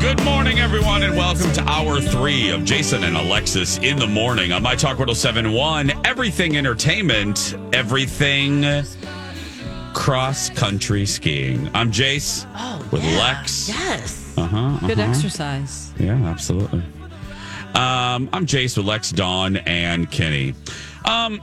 Good morning, everyone, and welcome to hour three of Jason and Alexis in the morning on My Talk 1071. Everything entertainment, everything cross country skiing. I'm Jace Oh, with yeah. Lex. Yes. Uh huh. Good exercise. Yeah, absolutely. Um, I'm Jace with Lex, Dawn, and Kenny. Um,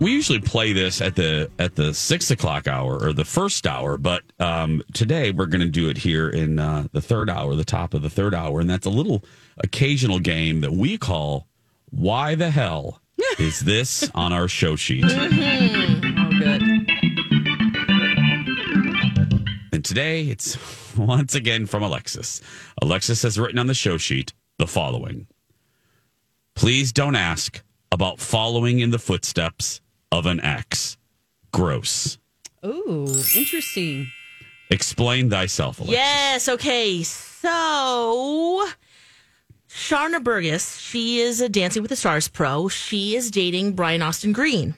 we usually play this at the at the six o'clock hour or the first hour, but um, today we're going to do it here in uh, the third hour, the top of the third hour, and that's a little occasional game that we call "Why the hell is this on our show sheet?" Oh, good. And today it's once again from Alexis. Alexis has written on the show sheet the following Please don't ask about following in the footsteps of an ex. Gross. Ooh, interesting. Explain thyself, Alexis. Yes. Okay. So, Sharna Burgess, she is a Dancing with the Stars pro. She is dating Brian Austin Green.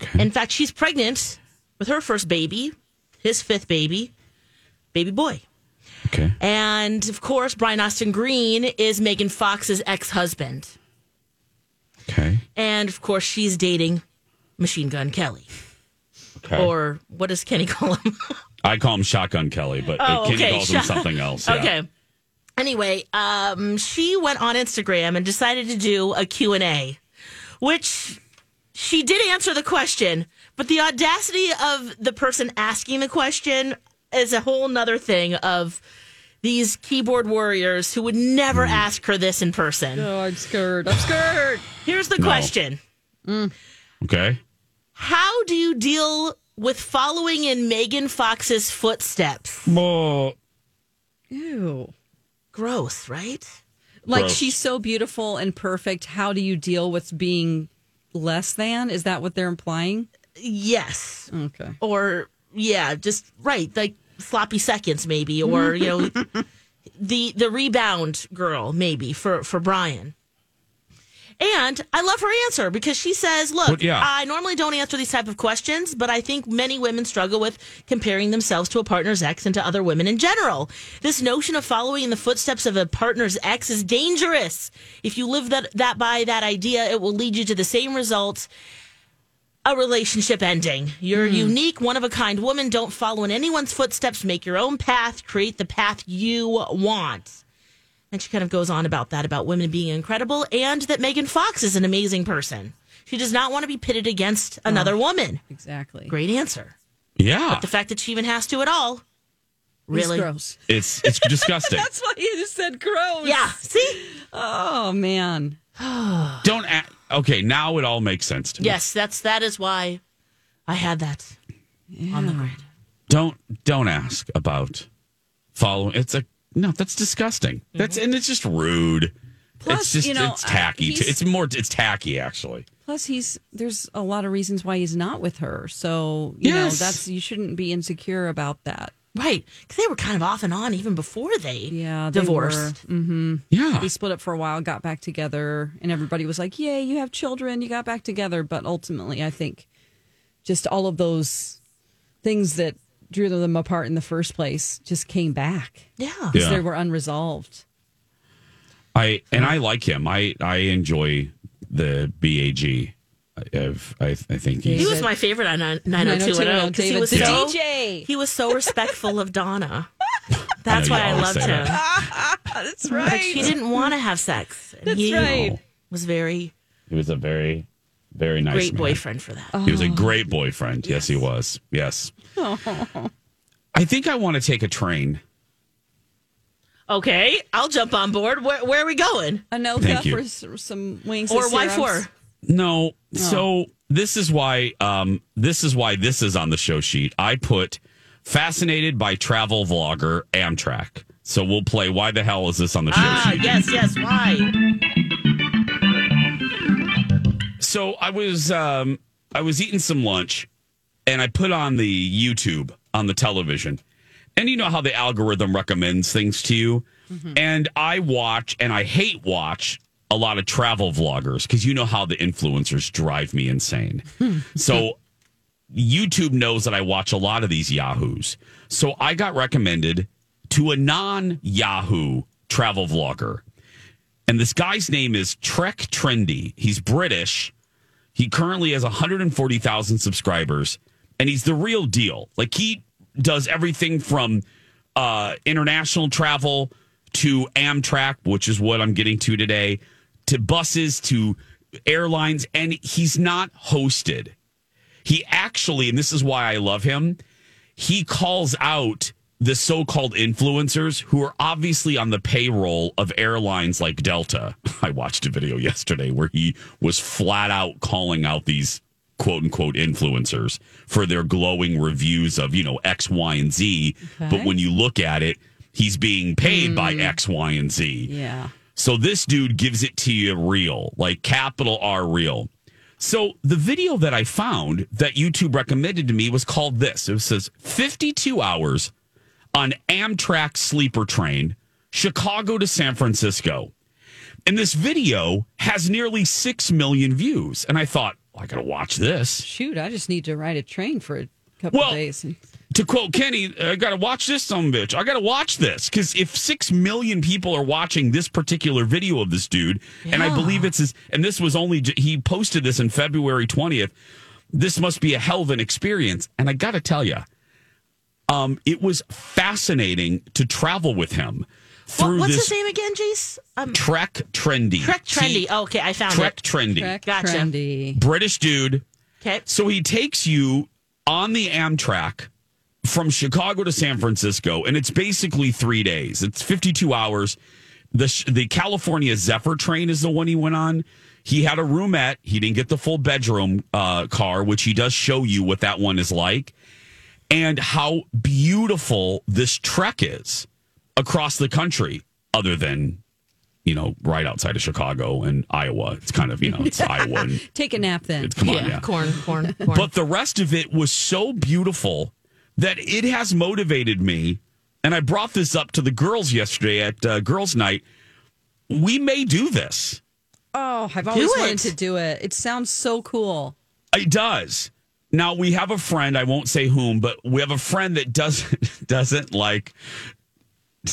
Okay. In fact, she's pregnant with her first baby, his fifth baby, baby boy. Okay. And of course, Brian Austin Green is Megan Fox's ex husband. Okay. And of course, she's dating Machine Gun Kelly. Okay. Or what does Kenny call him? I call him Shotgun Kelly, but Oh, Kenny okay. calls him something else. yeah. Okay. Anyway, um, she went on Instagram and decided to do a Q&A, which she did answer the question, but the audacity of the person asking the question is a whole nother thing of these keyboard warriors who would never Hmm. ask her this in person. Oh, I'm scared. I'm scared. Here's the No. question. Okay. How do you deal with following in Megan Fox's footsteps? Well, Ew. Gross, right? Like Gross. she's so beautiful and perfect. How do you deal with being less than? Is that what they're implying? Yes. Okay. or yeah, just right, like sloppy seconds maybe, or you know, the the rebound girl maybe for for Brian. And I love her answer because she says, "Look, Well, yeah. I normally don't answer these type of questions, but I think many women struggle with comparing themselves to a partner's ex and to other women in general. This notion of following in the footsteps of a partner's ex is dangerous. If you live that that by that idea, it will lead you to the same results a relationship ending. You're a unique, one of a kind woman. Don't follow in anyone's footsteps. Make your own path. Create the path you want. And she kind of goes on about that, about women being incredible, and that Megan Fox is an amazing person. She does not want to be pitted against another woman. Exactly. Great answer. yeah. The fact that she even has to at all. Really? It's gross. It's it's disgusting. That's why you just said gross. Yeah. See? Oh man. Don't a- Okay, now it all makes sense to me. Yes, that's that is why I had that on the grid. don't don't ask about following it's a no that's disgusting that's and it's just rude Plus, it's just you know, it's tacky uh, it's more it's tacky actually Plus, he's there's a lot of reasons why he's not with her. So you know that's you shouldn't be insecure about that. Right. Because they were kind of off and on even before they Yeah, they divorced. Mm-hmm. yeah They split up for a while, got back together, and everybody was like, "Yay, you have children! You got back together." But ultimately, I think just all of those things that drew them apart in the first place just came back Yeah. because Yeah. they were unresolved. i and i like him i i enjoy the bag I've, I, I think He was my favorite oh oh on 90210 90210, because he was the so DJ. he was so respectful of Donna. That's why I loved him. that. That's Like she didn't want to have sex. And That's he right. was very he was a very very nice great man. boyfriend for that. he was a great boyfriend yes, he was yes i think i want to take a train Okay, I'll jump on board. Where, where are we going? Anoka Thank you. for s- some wings Or and why for? No. So this is why um this is why this is on the show sheet. I put fascinated by travel vlogger Amtrak. So we'll play. Why the hell is this on the show? Ah, sheet? yes, yes. Why? So I was um, I was eating some lunch, and I put on the YouTube on the television, and you know how the algorithm recommends things to you, and I watch and I hate watch a lot of travel vloggers because you know how the influencers drive me insane. so YouTube knows that I watch a lot of these Yahoos. So I got recommended to a non Yahoo travel vlogger. And this guy's name is Trek Trendy. He's British. He currently has 140,000 subscribers and he's the real deal. Like he does everything from uh, international travel to Amtrak, which is what I'm getting to today, to buses to airlines. And he's not hosted he actually, and this is why I love him, he calls out the so called influencers who are obviously on the payroll of airlines like Delta. I watched a video yesterday where he was flat out calling out these quote unquote influencers for their glowing reviews of, you know, X, Y, and Z. But when you look at it, he's being paid by hmm. X, Y, and Z. Yeah. So this dude gives it to you real, like capital R real. So the video that I found that YouTube recommended to me was called this. It says 52 hours on Amtrak sleeper train, Chicago to San Francisco. And this video has nearly 6 million views. And I thought, well, I got to watch this. Shoot, I just need to ride a train for a couple Well, of days. And to quote Kenny, I got to watch this some bitch. I got to watch this because if six million people are watching this particular video of this dude, and I believe it's his, and this was only he posted this in February twentieth. This must be a hell of an experience, and I got to tell you, um, it was fascinating to travel with him What, through what's this his name again, Jace? Um, Trek Trendy. Trek Trendy. T- Oh, okay, I found Trek it. Trendy. Trek Gotcha. trendy. British dude. Okay. So he takes you on the Amtrak from Chicago to San Francisco, and it's basically three days. It's 52 hours. The, the California Zephyr train is the one he went on. He had a roomette. He didn't get the full bedroom uh, car, which he does show you what that one is like and how beautiful this trek is across the country, other than, you know, right outside of Chicago and Iowa. It's kind of, you know, it's Iowa and Take a nap then. come yeah, on, yeah. corn, corn, corn. But the rest of it was so beautiful that it has motivated me. And I brought this up to the girls yesterday at uh, girls' night. We may do this. Oh, I've always it. wanted to do it. It sounds so cool. It does. Now we have a friend. I won't say whom, but we have a friend that doesn't doesn't like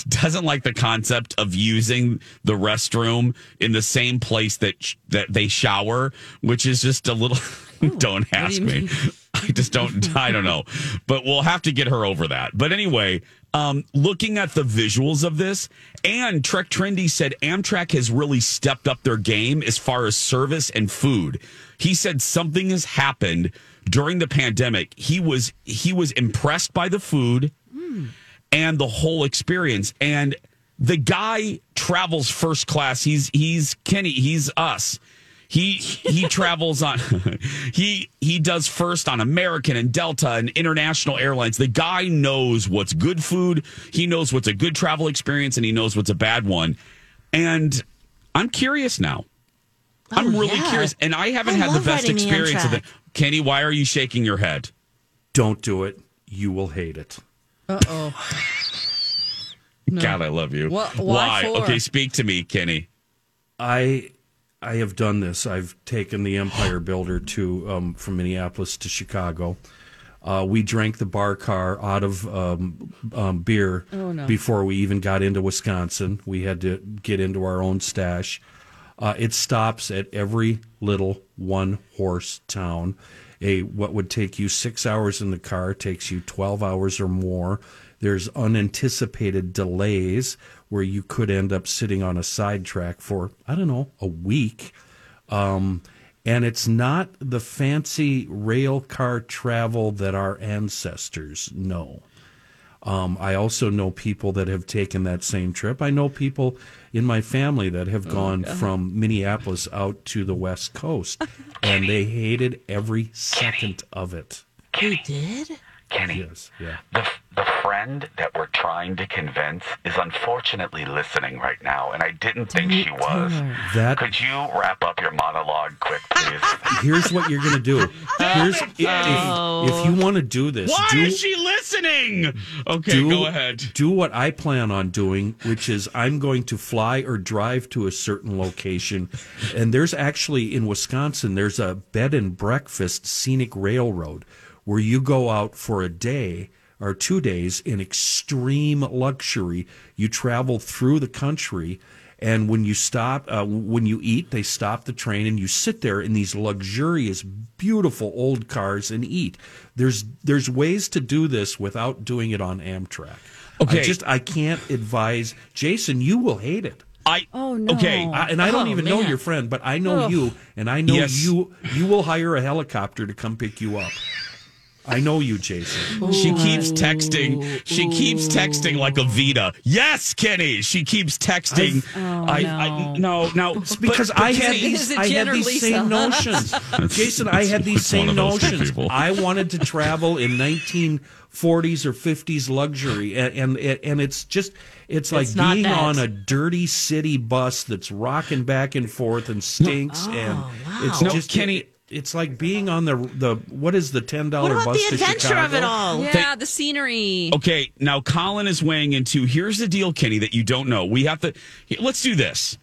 doesn't like the concept of using the restroom in the same place that sh- that they shower, which is just a little. don't ask you me. I just don't. I don't know, but we'll have to get her over that. But anyway, um, looking at the visuals of this, and Trek Trendy said Amtrak has really stepped up their game as far as service and food. He said something has happened during the pandemic. He was he was impressed by the food and the whole experience. And the guy travels first class. He's he's Kenny. He's us. He he travels on he he does first on American and Delta and international airlines. The guy knows what's good food. He knows what's a good travel experience, and he knows what's a bad one. And I'm curious now. I'm really Oh, yeah. curious, and I haven't I had the best experience of it. Amtrak. Kenny, why are you shaking your head? Don't do it. You will hate it. Uh oh. God, I love you. Wha- why for? Okay, speak to me, Kenny. I I have done this. I've taken the Empire Builder to um, from Minneapolis to Chicago. Uh, we drank the bar car out of um, um, beer Oh, no. before we even got into Wisconsin. We had to get into our own stash. Uh, it stops at every little one horse town. A what would take you six hours in the car takes you twelve hours or more. There's unanticipated delays where you could end up sitting on a sidetrack for I don't know a week. Um, and it's not the fancy rail car travel that our ancestors know. Um, I also know people that have taken that same trip. I know people in my family that have gone from Minneapolis out to the West Coast, and they hated every second of it. Who did? Kenny. Yes, yeah. the, The friend that we're trying to convince is unfortunately listening right now, and I didn't think she was. That Could you wrap up your monologue quick, please? here's what you're gonna do. Here's if, if, if you want to do this, Why do, is she listening? Okay, do, go ahead. Do what I plan on doing, which is I'm going to fly or drive to a certain location. And there's actually in Wisconsin, there's a bed and breakfast scenic railroad where you go out for a day or two days in extreme luxury. You travel through the country. And when you stop, uh, when you eat, they stop the train and you sit there in these luxurious, beautiful old cars and eat. There's there's ways to do this without doing it on Amtrak. Okay. I just I can't advise Jason. You will hate it. I Oh, no. okay. I, and I don't Oh, even know your friend, but I know you, and I know Yes. you. You will hire a helicopter to come pick you up. I know you, Jason. She keeps texting. She keeps texting like a Vita. Yes, Kenny. She keeps texting. I, oh, I no, no. It's because I had these, I had these Lisa? same notions. Jason, I had these same of those two notions. I wanted to travel in 1940s or 50s luxury, and and, and it's just it's like It's not being that. on a dirty city bus that's rocking back and forth and stinks, and oh, it's No, just Kenny- It's like being on the the what is the ten dollar bus the to adventure Chicago? of it all? Yeah, the scenery. Okay, now Colin is weighing into. Here's the deal, Kenny, that you don't know. We have to. here, Let's do this.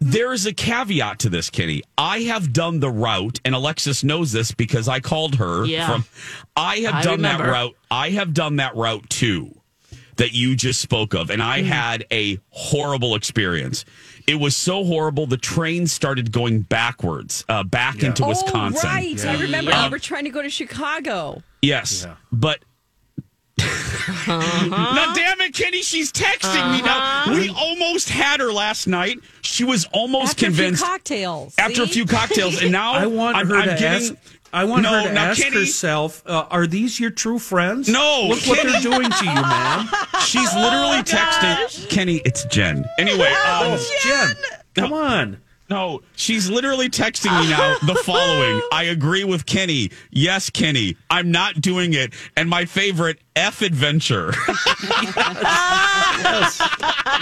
There is a caveat to this, Kenny. I have done the route, and Alexis knows this because I called her. Yeah. From, I have I done that route. I have done that route too, that you just spoke of, and I mm-hmm. had a horrible experience. It was so horrible. The train started going backwards, uh, back into Wisconsin. Oh, right. I remember Yeah. you were trying to go to Chicago. Yes, Yeah. but. now, damn it, Kenny, she's texting me now. We almost had her last night. She was almost After convinced a few cocktails. after a few cocktails, and now I want I'm, her I'm to getting, ask. I want No, her to ask Kenny- herself, uh, "Are these your true friends?" No, look what they're doing to you, man. She's literally texting Kenny. It's Jen. Anyway, um, Oh, Jen, come on. No, she's literally texting me now the following. I agree with Kenny. Yes, Kenny, I'm not doing it. And my favorite F adventure. Yes.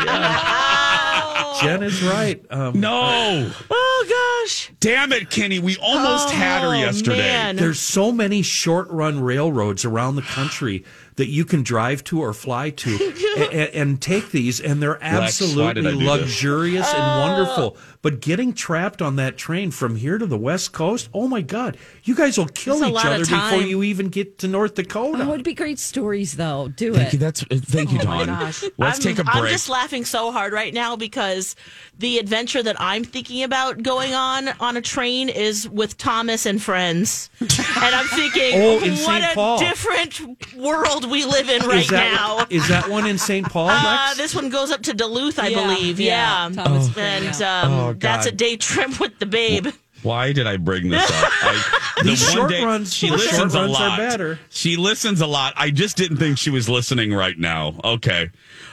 Yeah. Jen is right. Um, no, Oh gosh. damn it, Kenny. We almost had her Oh, yesterday. man. There's so many short run railroads around the country that you can drive to or fly to and, and take these, and they're Lex, why did I absolutely do luxurious Oh. and wonderful. But getting trapped on that train from here to the West Coast, oh my God, you guys will kill It's each other before you even get to North Dakota. Oh, it'd be great stories, though. Do Thank it. you. That's thank you, Oh my Let's I'm, take a break. I'm just laughing so hard right now because the adventure that I'm thinking about going on on a train is with Thomas and friends. and I'm thinking, Oh, in what St. a Paul. different world we live in right is that, now. Is that one in St. Paul, Uh, this one goes up to Duluth, I Yeah, believe. yeah. Yeah. Thomas Oh. And um, Oh, Oh, that's a day trip with the babe. Why did I bring this up? I, the These short day- runs- she the listens short a runs are lot. better. She listens a lot. I just didn't think she was listening right now. Okay.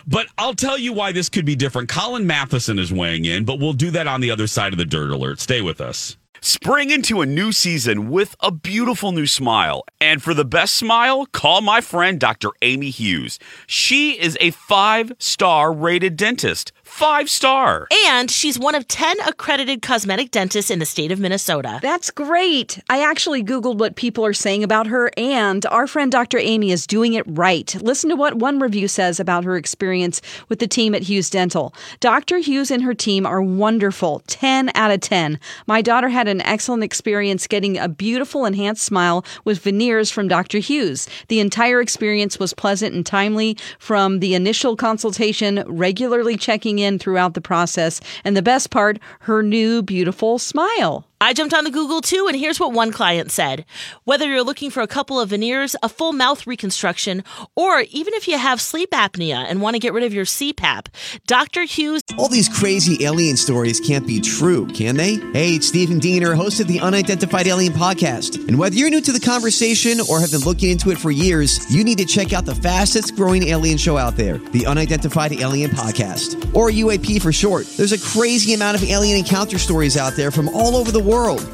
But I'll tell you why this could be different. Colin Matheson is weighing in, but we'll do that on the other side of the dirt alert. Stay with us. Spring into a new season with a beautiful new smile. And for the best smile, call my friend Dr. Amy Hughes. She is a five star rated dentist. Five star. And she's one of 10 accredited cosmetic dentists in the state of Minnesota. That's great. I actually Googled what people are saying about her, and our friend Dr. Amy is doing it right. Listen to what one review says about her experience with the team at Hughes Dental. Dr. Hughes and her team are wonderful. 10 out of 10. My daughter had an excellent experience getting a beautiful enhanced smile with veneers from Dr. Hughes. The entire experience was pleasant and timely from the initial consultation, regularly checking in throughout the process, and the best part, her new beautiful smile. I jumped on the Google too, and here's what one client said. Whether you're looking for a couple of veneers, a full mouth reconstruction, or even if you have sleep apnea and want to get rid of your CPAP, Dr. Hughes All these crazy alien stories can't be true, can they? Hey, it's Stephen Diener, host of the Unidentified Alien Podcast. And whether you're new to the conversation or have been looking into it for years, you need to check out the fastest growing alien show out there, the Unidentified Alien Podcast, or UAP for short. There's a crazy amount of alien encounter stories out there from all over the world.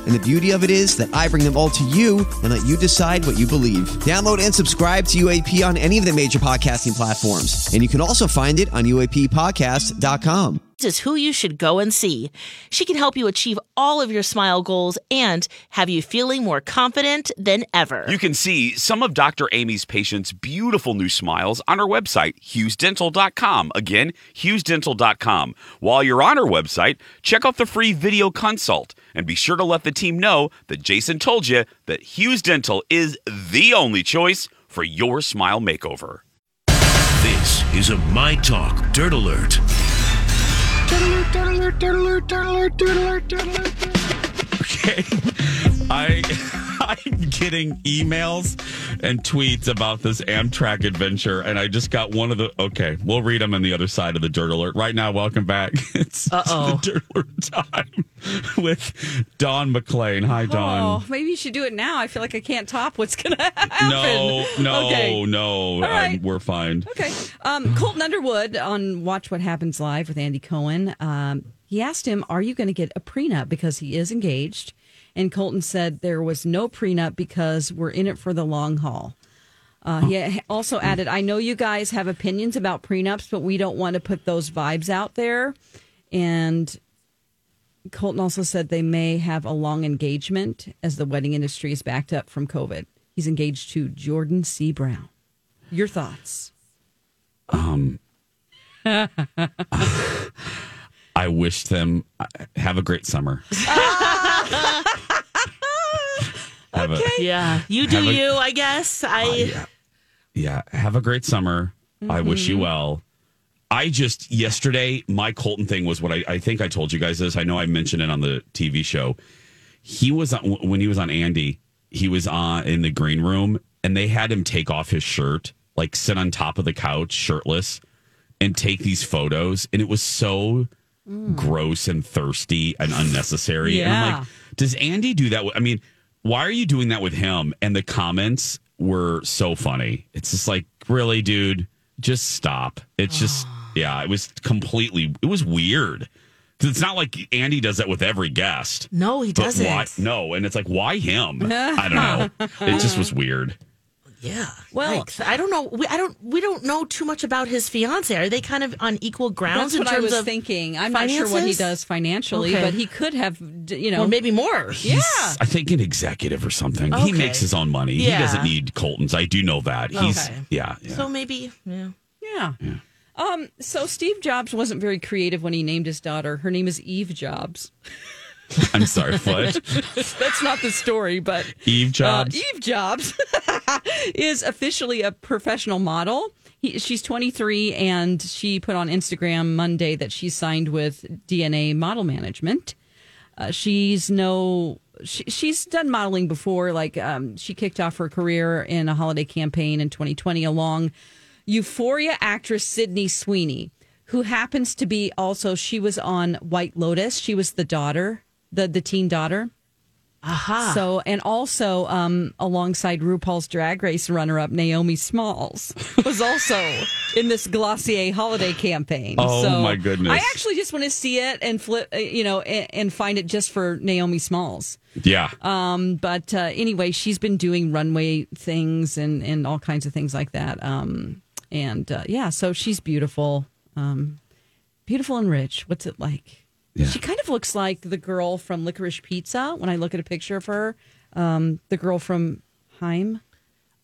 And the beauty of it is that I bring them all to you and let you decide what you believe. Download and subscribe to UAP on any of the major podcasting platforms. And you can also find it on UAPpodcast.com. is who you should go and see. She can help you achieve all of your smile goals and have you feeling more confident than ever. You can see some of Dr. Amy's patients' beautiful new smiles on her website, hughesdental.com. Again, hughesdental.com. While you're on her website, check out the free video consult and be sure to let the team know that Jason told you that Hughes Dental is the only choice for your smile makeover. This is a My Talk Dirt Alert. Okay. I I'm getting emails and tweets about this Amtrak adventure, and I just got one of the. Okay, we'll read them on the other side of the dirt alert. Right now, welcome back. It's Uh-oh. the dirt alert time with Don McLean. Hi, Don. Oh, maybe you should do it now. I feel like I can't top what's going to happen. no, no, Okay. no. right. We're fine. Okay. Um, Colton Underwood on Watch What Happens Live with Andy Cohen. Um, he asked him, Are you going to get a prenup? Because he is engaged. And Colton said there was no prenup because we're in it for the long haul. Uh, he also added, I know you guys have opinions about prenups, but we don't want to put those vibes out there. And Colton also said they may have a long engagement as the wedding industry is backed up from COVID. He's engaged to Jordan C. Brown. Your thoughts? Um, I wish them uh, have a great summer. Have a- yeah, you do a- you, I guess. I uh, yeah. yeah. Have a great summer. I wish you mm-hmm. well. I just yesterday my Colton thing was what I, I think I told you guys this. I know I mentioned it on the TV show. He was on, when he was on Andy. He was on in the green room, and they had him take off his shirt, like sit on top of the couch shirtless, and take these photos. And it was so mm. gross and thirsty and unnecessary. And I'm Yeah. like, does Andy do that? I mean, why are you doing that with him? And the comments were so funny. It's just like, really, dude, just stop. It's just, yeah, it was completely, it was weird. Because it's not like Andy does that with every guest. no, he doesn't. why? No, and it's like, why him? I don't know. It just was weird. Yeah. Well- Yikes. I don't know. We, I don't. We don't know too much about his fiance. Are they kind of on equal grounds That's in what I was of thinking? I'm not sure what he does financially, Okay. but he could have, you know, or maybe more? yeah. I think an executive or something. He makes his own money. He doesn't need Colton's. I do know that. He's, Okay. yeah. yeah. So maybe. Yeah. Yeah. Um, so Steve Jobs wasn't very creative when he named his daughter. Her name is Eve Jobs. I'm sorry, what? That's not the story, but Eve uh, Jobs? Eve Jobs is officially a professional model. He, she's 23, and she put on Instagram Monday that she signed with DNA Model Management. Uh, she's no. She, she's done modeling before. Like um, she kicked off her career in a holiday campaign in 2020 along Euphoria actress Sydney Sweeney, who happens to be also she was on White Lotus. She was the daughter, the the teen daughter. Aha. So, and also um, alongside RuPaul's Drag Race runner-up Naomi Smalls was also in this Glossier holiday campaign. Oh, so my goodness. I actually just want to see it and flip, uh, you know, and, and find it just for Naomi Smalls. yeah. Um, but uh, anyway, she's been doing runway things and and all kinds of things like that. Um, and uh, yeah, so she's beautiful, um, beautiful and rich. What's it like? Yeah. She kind of looks like the girl from Licorice Pizza when I look at a picture of her. Um, the girl from Haim,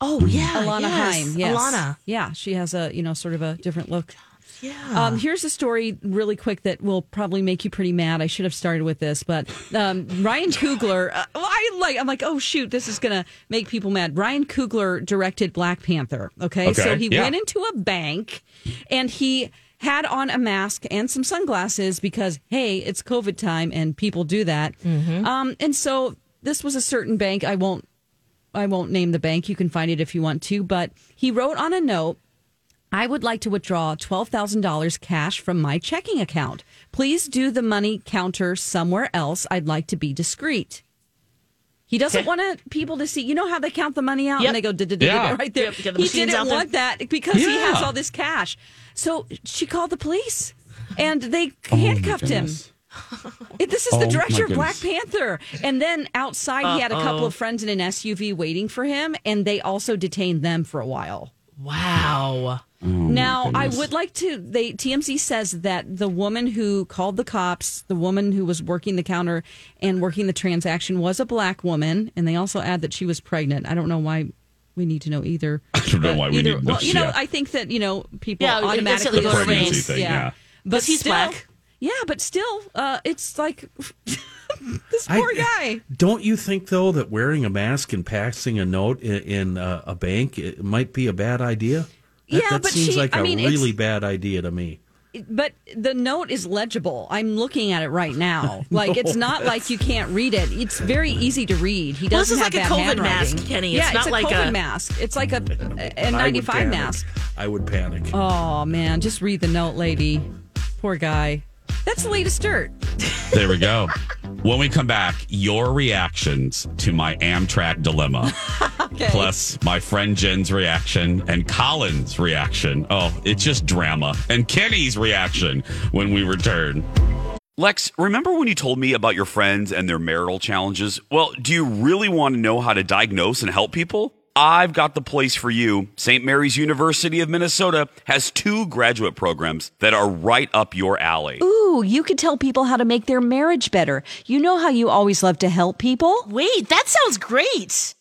oh yeah. Alana yes. Haim. Yes. Alana. Yeah, she has a you know sort of a different look. Yeah. Um, here's a story really quick that will probably make you pretty mad. I should have started with this, but um, Ryan Coogler. Uh, well, I like. I'm like, oh shoot, this is gonna make people mad. Ryan Coogler directed Black Panther. Okay, Okay, so he yeah. went into a bank and he had on a mask and some sunglasses because hey, it's COVID time and people do that. Um, and so this was a certain bank. I won't. I won't name the bank. You can find it if you want to. But he wrote on a note. I would like to withdraw $12,000 cash from my checking account. Please do the money counter somewhere else. I'd like to be discreet. He doesn't want people to see. You know how they count the money out Yep. and they go "Duh, duh, duh, duh, Yeah. right there. Yep, the he didn't out there. want that because he has all this cash. So she called the police and they Oh, handcuffed him. It- This is Oh, the my director of Black. Panther. And then outside, he had a couple of friends in an SUV waiting for him, and they also detained them for a while. Wow. Oh, now, I would like to. They TMZ says that the woman who called the cops, the woman who was working the counter and working the transaction, was a black woman, and they also add that she was pregnant. I don't know why we need to know either. I don't know But why we either, need well, this, you know, yeah. I think that you know people Yeah, automatically instantly The to race. thing, yeah. but he's still, black. Yeah, but still, uh, it's like this I- poor guy. Don't you think though that wearing a mask and passing a note in, in uh, a bank it might be a bad idea? That, Yeah, that but seems she- like I a mean, really bad idea to me. But the note is legible. I'm looking at it right now. Like it's not like you can't read it. It's very easy to read. He Well, this doesn't is have like a COVID mask, Kenny. Yeah, It's a like COVID a- mask. It's like a, a I would N95 panic. mask. I would panic. Oh man, just read the note, lady. Poor guy. That's the latest dirt. There we go. When we come back, your reactions to my Amtrak dilemma. Plus my friend Jen's reaction and Colin's reaction. Oh, it's just drama. And Kenny's reaction when we return. Lex, remember when you told me about your friends and their marital challenges? Well, do you really want to know how to diagnose and help people? I've got the place for you. St. Mary's University of Minnesota has two graduate programs that are right up your alley. Ooh, you could tell people how to make their marriage better. You know how you always love to help people? Wait, that sounds great.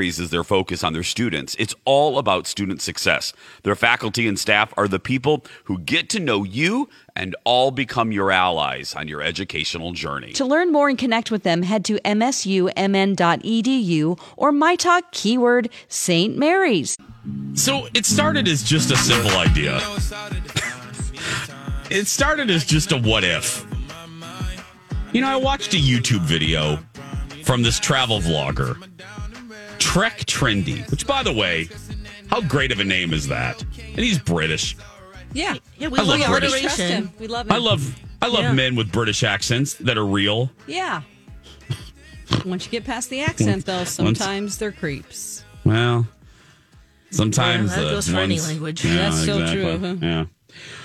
is their focus on their students. It's all about student success. Their faculty and staff are the people who get to know you and all become your allies on your educational journey. To learn more and connect with them, head to msumn.edu or my talk keyword St. Mary's. So it started as just a simple idea. It started as just a what if. You know, I watched a YouTube video from this travel vlogger, Trek Trendy, which, by the way, how great of a name is that? And he's British. Yeah. Yeah, we I love love British. Him. We love him. I love I love Yeah. men with British accents that are real. Yeah. Once you get past the accent, though, sometimes they're creeps. Well, sometimes Yeah, that the goes for any language. Yeah, That's so exactly. true, huh? Yeah.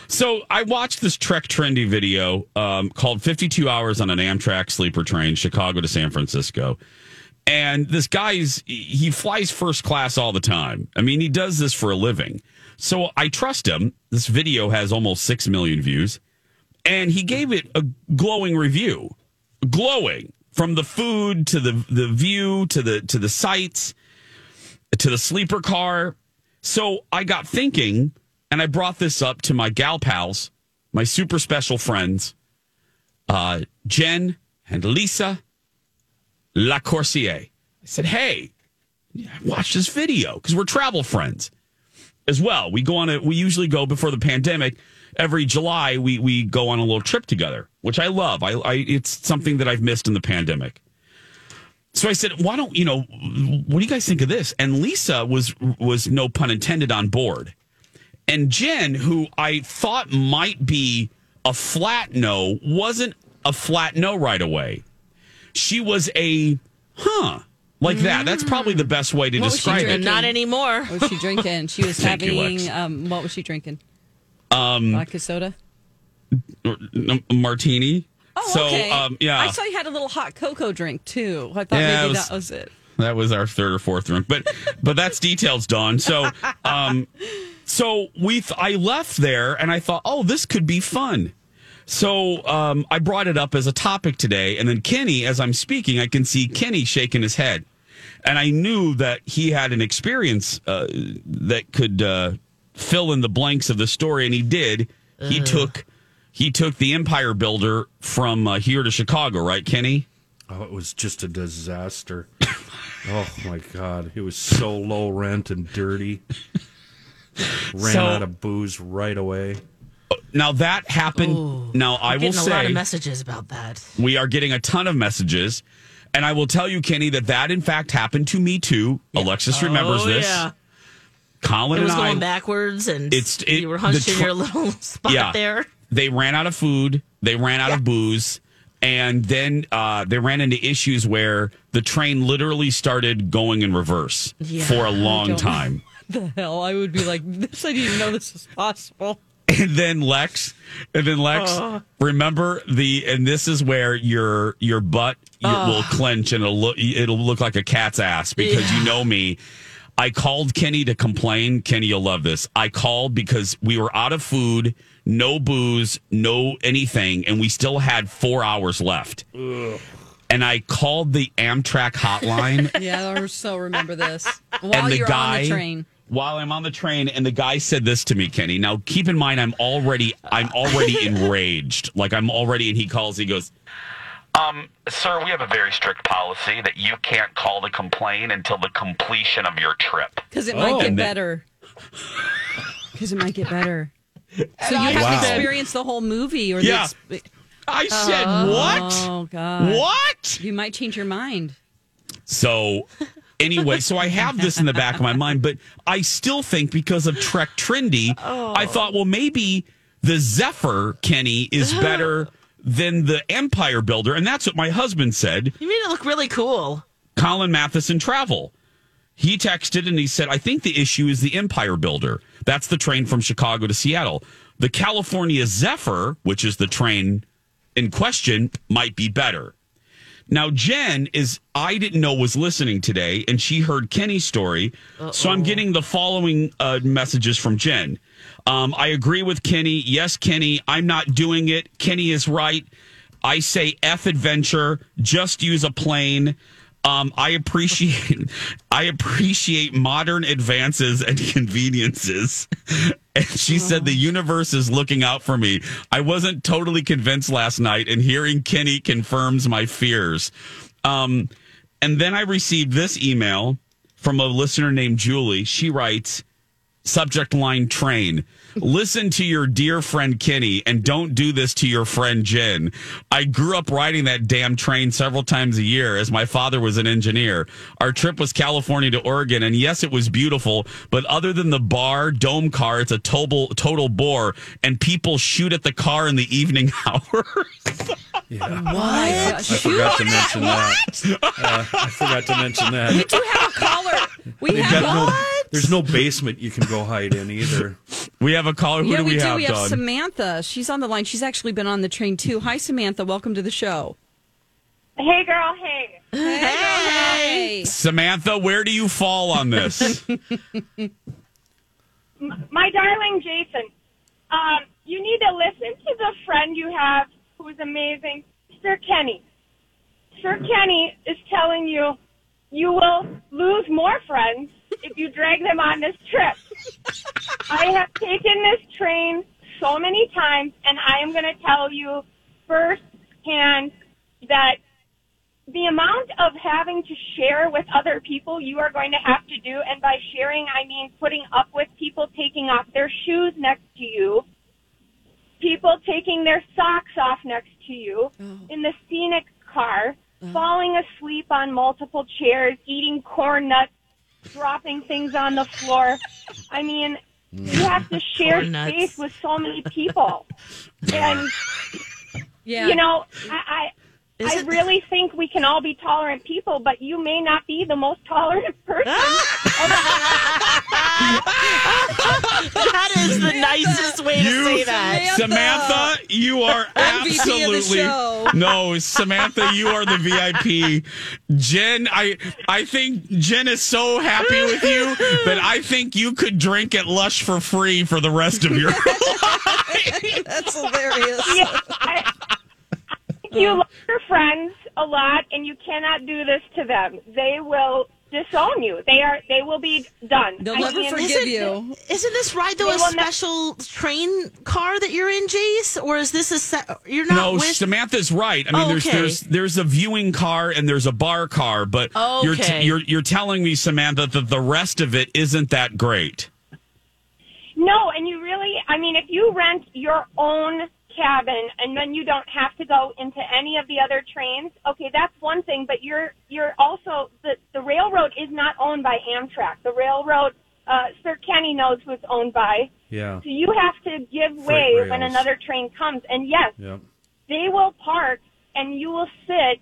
So I watched this Trek Trendy video um, called "52 Hours on an Amtrak Sleeper Train, Chicago to San Francisco." And this guy's he flies first class all the time. I mean, he does this for a living. So I trust him. This video has almost six million views, and he gave it a glowing review. Glowing from the food to the the view to the to the sights to the sleeper car. So I got thinking, and I brought this up to my gal pals, my super special friends, uh, Jen and Lisa Lacourcier. I said, hey, watch this video because we're travel friends as well. We go on a, we usually go before the pandemic. Every July, we we go on a little trip together, which I love. I, I it's something that I've missed in the pandemic. So I said, why don't you know? What do you guys think of this? And Lisa was was no pun intended on board, and Jen, who I thought might be a flat no, wasn't a flat no right away. She was a huh like that. That's probably the best way to What was she describe it. drinking? Not anymore. What was she drinking? She was Thank you, having, Lex. um, what was she drinking? Um, Vodka soda? N- martini. Oh, so okay. um, yeah, I saw you had a little hot cocoa drink too. I thought Yeah, maybe it was- that was it. that was our third or fourth drink, but but that's details, Dawn. So um, so we th- I left there and I thought, oh, this could be fun. So um, I brought it up as a topic today, and then Kenny, as I'm speaking, I can see Kenny shaking his head, and I knew that he had an experience uh, that could uh, fill in the blanks of the story, and he did. He took he took the Empire Builder from uh, here to Chicago, right, Kenny? Oh, it was just a disaster. oh my god, it was so low rent and dirty. Ran So- out of booze right away. Now that happened. now I will Getting a lot say of messages about that. we are getting a ton of messages, and I will tell you, Kenny, that that in fact happened to me too. Alexis remembers Oh, this. yeah. Colin It was and I going backwards, and It's- it- you were hunched the in your little spot Yeah. there. they ran out of food, they ran out of booze, and then uh, they ran into issues where the train literally started going in reverse Yeah, for a long time. the hell? I would be like, this. I didn't even know this was possible. And then Lex, and then Lex, Uh. remember the, and this is where your your butt you- will clench and it'll look it'll look like a cat's ass because you know me. I called Kenny to complain. Kenny, you'll love this. I called because we were out of food, no booze, no anything, and we still had four hours left. And I called the Amtrak hotline Yeah, I so remember this. While and the you're guy on the train. While I'm on the train, and the guy said this to me, Kenny. Now, keep in mind, I'm already, I'm already enraged. Like I'm already, and he calls. He goes, Um, sir, we have a very strict policy that you can't call to complain until the completion of your trip. Because it might Oh. get And then- better. Because it might get better. So you haven't Wow. experienced the whole movie, or Yeah. the exp- I said, what? Oh God! What? You might change your mind. So, anyway, so I have this in the back of my mind, but I still think because of Trek Trendy, I oh. thought, well, maybe the Zephyr Kenny is better than the Empire Builder, and that's what my husband said. You made it look really cool. Colin Matheson Travel. He texted and he said, I think the issue is the Empire Builder. That's the train from Chicago to Seattle. The California Zephyr, which is the train in question, might be better. Now, Jen is, I didn't know was listening today, and she heard Kenny's story. So I'm getting the following uh, messages from Jen. Um, I agree with Kenny. Yes, Kenny, I'm not doing it. Kenny is right. I say F adventure, just use a plane. Um, I appreciate I appreciate modern advances and conveniences. And she said the universe is looking out for me. I wasn't totally convinced last night, and hearing Kenny confirms my fears. Um, and then I received this email from a listener named Julie. She writes, subject line train. Listen to your dear friend Kenny and don't do this to your friend Jen. I grew up riding that damn train several times a year as my father was an engineer. Our trip was California to Oregon and yes, it was beautiful, but other than the bar dome car, it's a total, total bore and people shoot at the car in the evening hours. I forgot to mention that. Uh, I forgot to mention that. We do have a caller. We They've have no, there's no basement you can go hide in either. we have a caller. Who yeah, do we, we, do. have, we have Dawn? Samantha. She's on the line. She's actually been on the train too. Hi, Samantha. Welcome to the show. Hey, girl, hey. Hey. Samantha, where do you fall on this? My darling Jason, um, you need to listen to the friend you have who is amazing, Sir Kenny. Sir Kenny is telling you you will lose more friends if you drag them on this trip. I have taken this train so many times, and I am going to tell you firsthand that the amount of having to share with other people you are going to have to do, and by sharing, I mean putting up with people taking off their shoes next to you, people taking their socks off next to you oh. in the scenic car, uh-huh. falling asleep on multiple chairs, eating corn nuts, dropping things on the floor. I mean, you have to mm. share space with so many people. And Yeah. you know, I, I Is I it- really think we can all be tolerant people, but you may not be the most tolerant person. Ah! that is the nicest way to You- say that. Samantha, you are MVP of the absolutely show. no. Samantha, you are the VIP. Jen, I I think Jen is so happy with you that I think you could drink at Lush for free for the rest of your life. That's hilarious. yeah, I, you love your friends a lot, and you cannot do this to them. They will disown you. They are. They will be done. They'll I never mean, forgive Isn't- you. Isn't this ride though They a will not- special train car that you're in, Jace? Or is this a set? You're not No, with. Samantha's right. I mean, Oh, there's okay. there's there's a viewing car and there's a bar car, but you're Okay. t- you're you're telling me, Samantha, that the rest of it isn't that great. No, and you really, I mean, if you rent your own cabin and then you don't have to go into any of the other trains, okay, that's one thing, but you're, you're also, the, the railroad is not owned by Amtrak. The railroad, uh, Sir Kenny knows who it's owned by. Yeah. So you have to give way Freight when another train comes. And yes, Yep. they will park and you will sit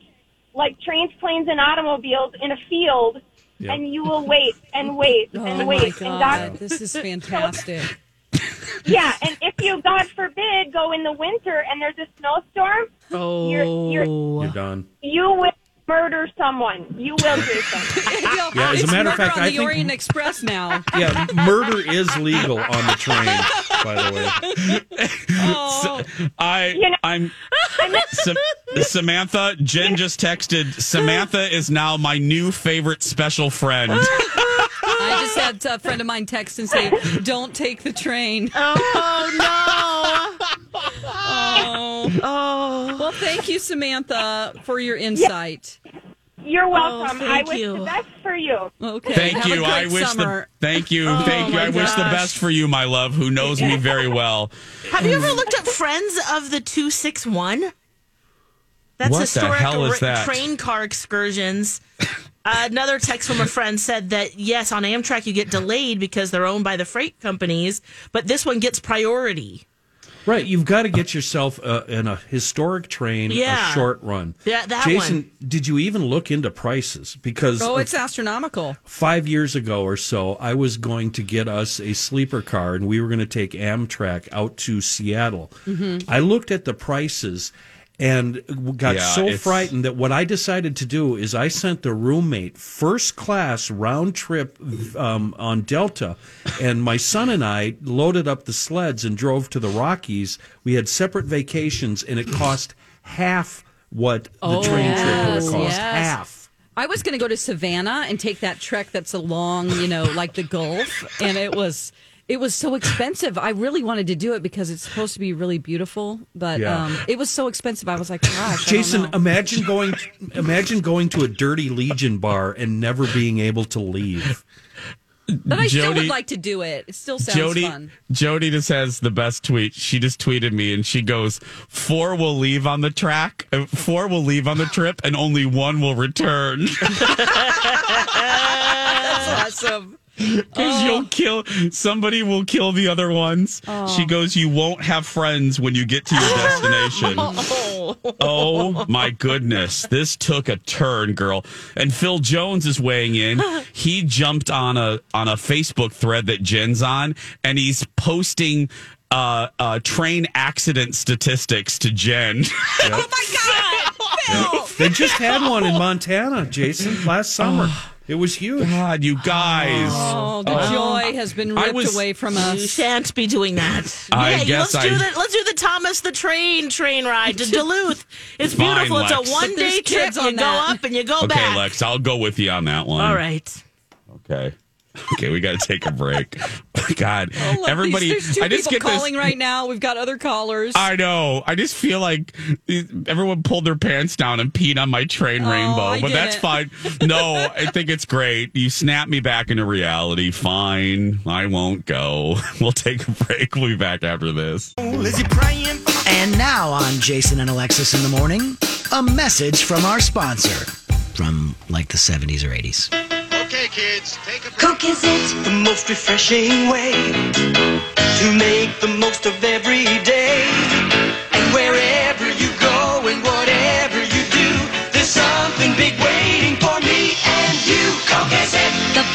like trains, planes, and automobiles in a field Yep. and you will wait and wait Oh and my wait. And god, doc- this is fantastic. yeah, and if you, God forbid, go in the winter and there's a snowstorm, Oh. you're, you're, oh. You're done. you will murder someone. You will, Jason. Yeah, as a It's matter of murder fact, on I the think- Orient Express now. Yeah, murder is legal on the train, by the way. Oh, I You know- I'm Sam- Samantha. Jen just texted. Samantha is now my new favorite special friend. I just had a friend of mine text and say, "Don't take the train." Oh no! Oh, Oh, well, thank you, Samantha, for your insight. You're oh, welcome. Oh, I thank wish you. the best for you. Okay, Thank have a you. I wish summer. the thank you, Oh, thank you. my I wish the best for you, my love, who knows me very well. have you ever looked up Friends of the Two Six One? That's What the hell is ra- that? train car excursions. Uh, another text from a friend said that yes, on Amtrak you get delayed because they're owned by the freight companies, but this one gets priority. Right, you've got to get yourself uh, in a historic train, Yeah. a short run. Yeah, that Jason, did you even look into prices? Because Oh, uh, it's astronomical. five years ago or so, I was going to get us a sleeper car, and we were going to take Amtrak out to Seattle. Mm-hmm. I looked at the prices and got Yeah, so it's- frightened that what I decided to do is I sent the roommate first class round trip um, on Delta, and my son and I loaded up the sleds and drove to the Rockies. We had separate vacations, and it cost half what the train trip would have cost. yes. Half. I was going to go to Savannah and take that trek that's along, you know, like the Gulf, and it was it was so expensive. I really wanted to do it because it's supposed to be really beautiful, but Yeah. um, it was so expensive. I was like, gosh, I don't Jason, know. imagine going imagine going to a dirty Legion bar and never being able to leave. but I still would like to do it. It still sounds Jody fun. Jody just has the best tweet. She just tweeted me and she goes, Four will leave on the track, uh, four will leave on the trip, and only one will return. That's awesome. Because you'll kill somebody will kill the other ones. She goes, You won't have friends when you get to your destination. oh my goodness. This took a turn, girl. And Phil Jones is weighing in. He jumped on a on a Facebook thread that Jen's on, and he's posting uh, uh, train accident statistics to Jen. Oh my God! They just had one in Montana, Jason, last summer. It was huge. God, you guys. Oh, oh the um, joy has been ripped was- away from us. You shan't be doing that. I yeah, guess let's do I- the let's do the Thomas the Train train ride to Duluth. It's Fine, beautiful. Lex. It's a one day trip. kids You on go up and you go Okay, back. Lex, I'll go with you on that one. All right. Okay. Okay, we got to take a break. God, Oh, look, everybody, these, there's two I just people get this. calling right now. We've got other callers. I know. I just feel like everyone pulled their pants down and peed on my train oh, rainbow, Oh, I but that's didn't. fine. No, I think it's great. You snap me back into reality. Fine. I won't go. We'll take a break. We'll be back after this. And now on Jason and Alexis in the morning, a message from our sponsor from like the 70s or 80s. Okay, kids, take a break. Coke is it the most refreshing way to make the most of every day? And wherever you go and whatever you do, there's something big waiting for me and you. Coke is it The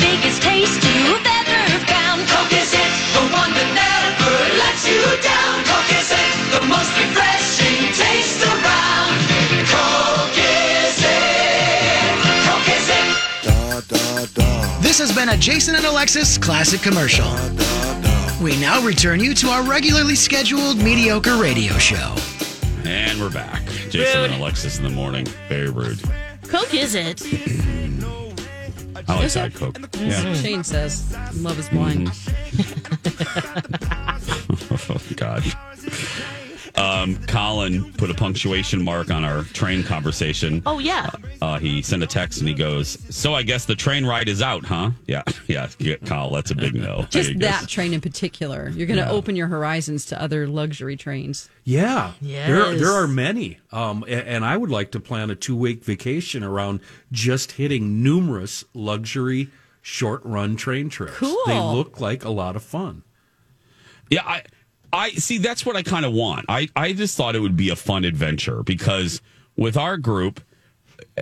has been a Jason and Alexis classic commercial. We now return you to our regularly scheduled mediocre radio show. And we're back. Jason Rude. and Alexis in the morning. Very rude. Coke is it? I like Diet Coke. Yeah. Mm-hmm. Shane says, "Love is blind." Mm-hmm. Oh, God. Um, Colin put a punctuation mark on our train conversation. Oh yeah. Uh, he sent a text and he goes, "So I guess the train ride is out, huh?" Yeah, yeah, yeah Kyle, that's a big no. Just that train in particular. You're going to Yeah. open your horizons to other luxury trains. Yeah, there Yes. there are many, um, and I would like to plan a two week vacation around just hitting numerous luxury short run train trips. Cool. They look like a lot of fun. Yeah, I I see that's what I kind of want. I I just thought it would be a fun adventure because with our group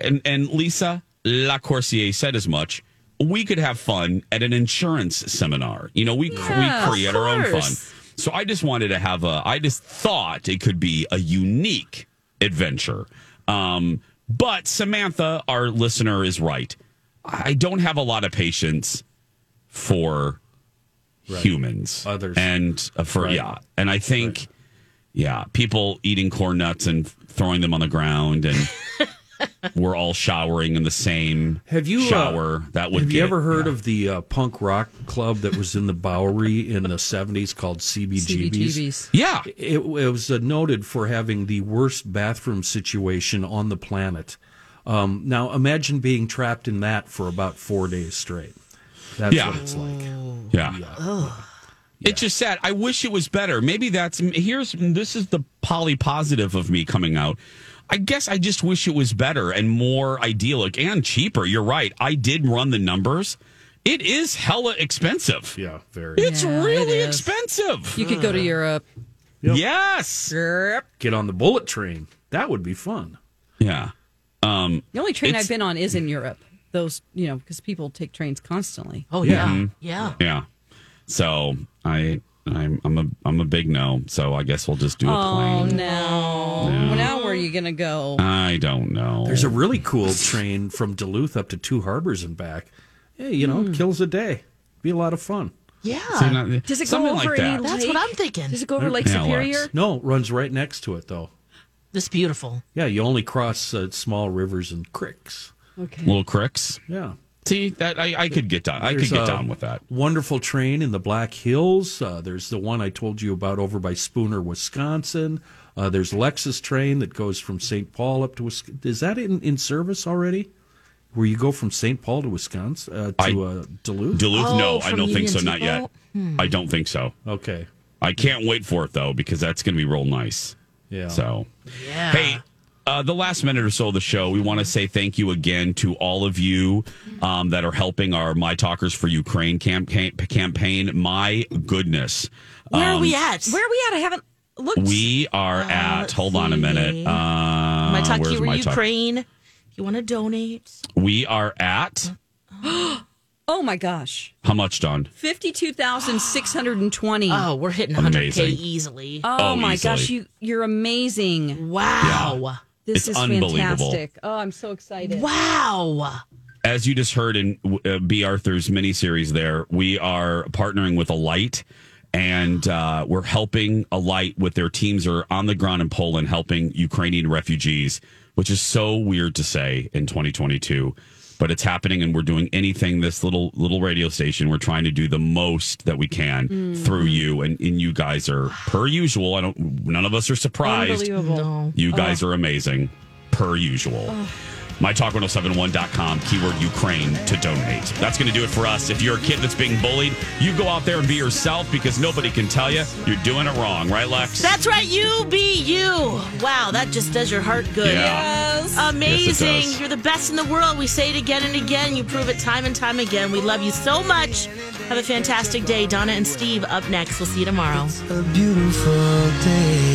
and and Lisa Lacourcier said as much, we could have fun at an insurance seminar. You know, we Yeah, we create our own fun. So I just wanted to have a I just thought it could be a unique adventure. Um but Samantha, our listener is right. I don't have a lot of patience for humans others and uh, for Right. yeah and i think yeah people eating corn nuts and throwing them on the ground and we're all showering in the same Have you uh, shower that would have you ever heard of the uh, punk rock club that was in the Bowery in the seventies called CBGB's? CBGBs. Yeah, it, it was uh, noted for having the worst bathroom situation on the planet. Um, now imagine being trapped in that for about four days straight. That's Yeah. what it's like. yeah It's just sad. I wish it was better. Maybe that's here's this is the poly positive of me coming out. I guess I just wish it was better and more idyllic and cheaper. You're right. I did run the numbers. It is hella expensive. Yeah, very. It's Yeah, really it is. expensive. You could go to Europe. Yes. Get on the bullet train. That would be fun. Yeah. Um, The only train I've been on is in Europe. Those, you know, because people take trains constantly. Oh yeah. Mhm. Yeah. Yeah. So I I'm I'm a I'm a big no. So I guess we'll just do a Oh plane. no! No. Now where are you gonna go? I don't know. There's a really cool train from Duluth up to Two Harbors and back. Hey, you know, Hmm. kills a day. Be a lot of fun. Yeah. See, not- Does it go over like any that. That's what I'm thinking. Does it go over Lake Yeah, Superior? Lex. No, it runs right next to it though. This beautiful. Yeah, you only cross uh, small rivers and creeks. Okay. Little cricks. Yeah. See that I, I could get down. I could get down with that. Wonderful train in the Black Hills. Uh, there's the one I told you about over by Spooner, Wisconsin. Uh, there's Lexus train that goes from St. Paul up to Wisconsin. Is that in, in service already? Where you go from St. Paul to Wisconsin uh, to uh, Duluth? Duluth, Oh, no, I don't think so. Not yet. Hmm. I don't think so. Okay. I can't wait for it though because that's going to be real nice. Yeah. So, Yeah. hey, uh, the last minute or so of the show, we want to say thank you again to all of you um, that are helping our My Talkers for Ukraine campaign. campaign. My goodness, Where are Um, we at? Where are we at? I haven't looked. We are at. Hold on a minute. Uh, My talk where's you were Talk- Ukraine. You want to donate? We are at oh my gosh, how much, Don? fifty-two thousand six hundred and twenty. Oh, we're hitting 100k Amazing. easily. Oh, Oh, my easily. gosh, you you're amazing. Wow. This It's is unbelievable. fantastic. Oh, I'm so excited. Wow. as you just heard in uh, B. Arthur's miniseries, there we are partnering with Alight, and uh, we're helping Alight with their teams are on the ground in Poland, helping Ukrainian refugees, which is so weird to say in 2022, but it's happening, and we're doing anything. This little little radio station, we're trying to do the most that we can Mm. through you, and, and you guys are per usual. I don't. None of us are surprised. Unbelievable. No. You guys are amazing, per usual. MyTalk1071.com, keyword Ukraine to donate. That's going to do it for us. If you're a kid that's being bullied, you go out there and be yourself because nobody can tell you you're doing it wrong, right, Lex? That's right. You be you. Wow, that just does your heart good. Yeah. Yes. Amazing. Yes. You're the best in the world. We say it again and again. You prove it time and time again. We love you so much. Have a fantastic day. Donna and Steve up next. We'll see you tomorrow. A beautiful day.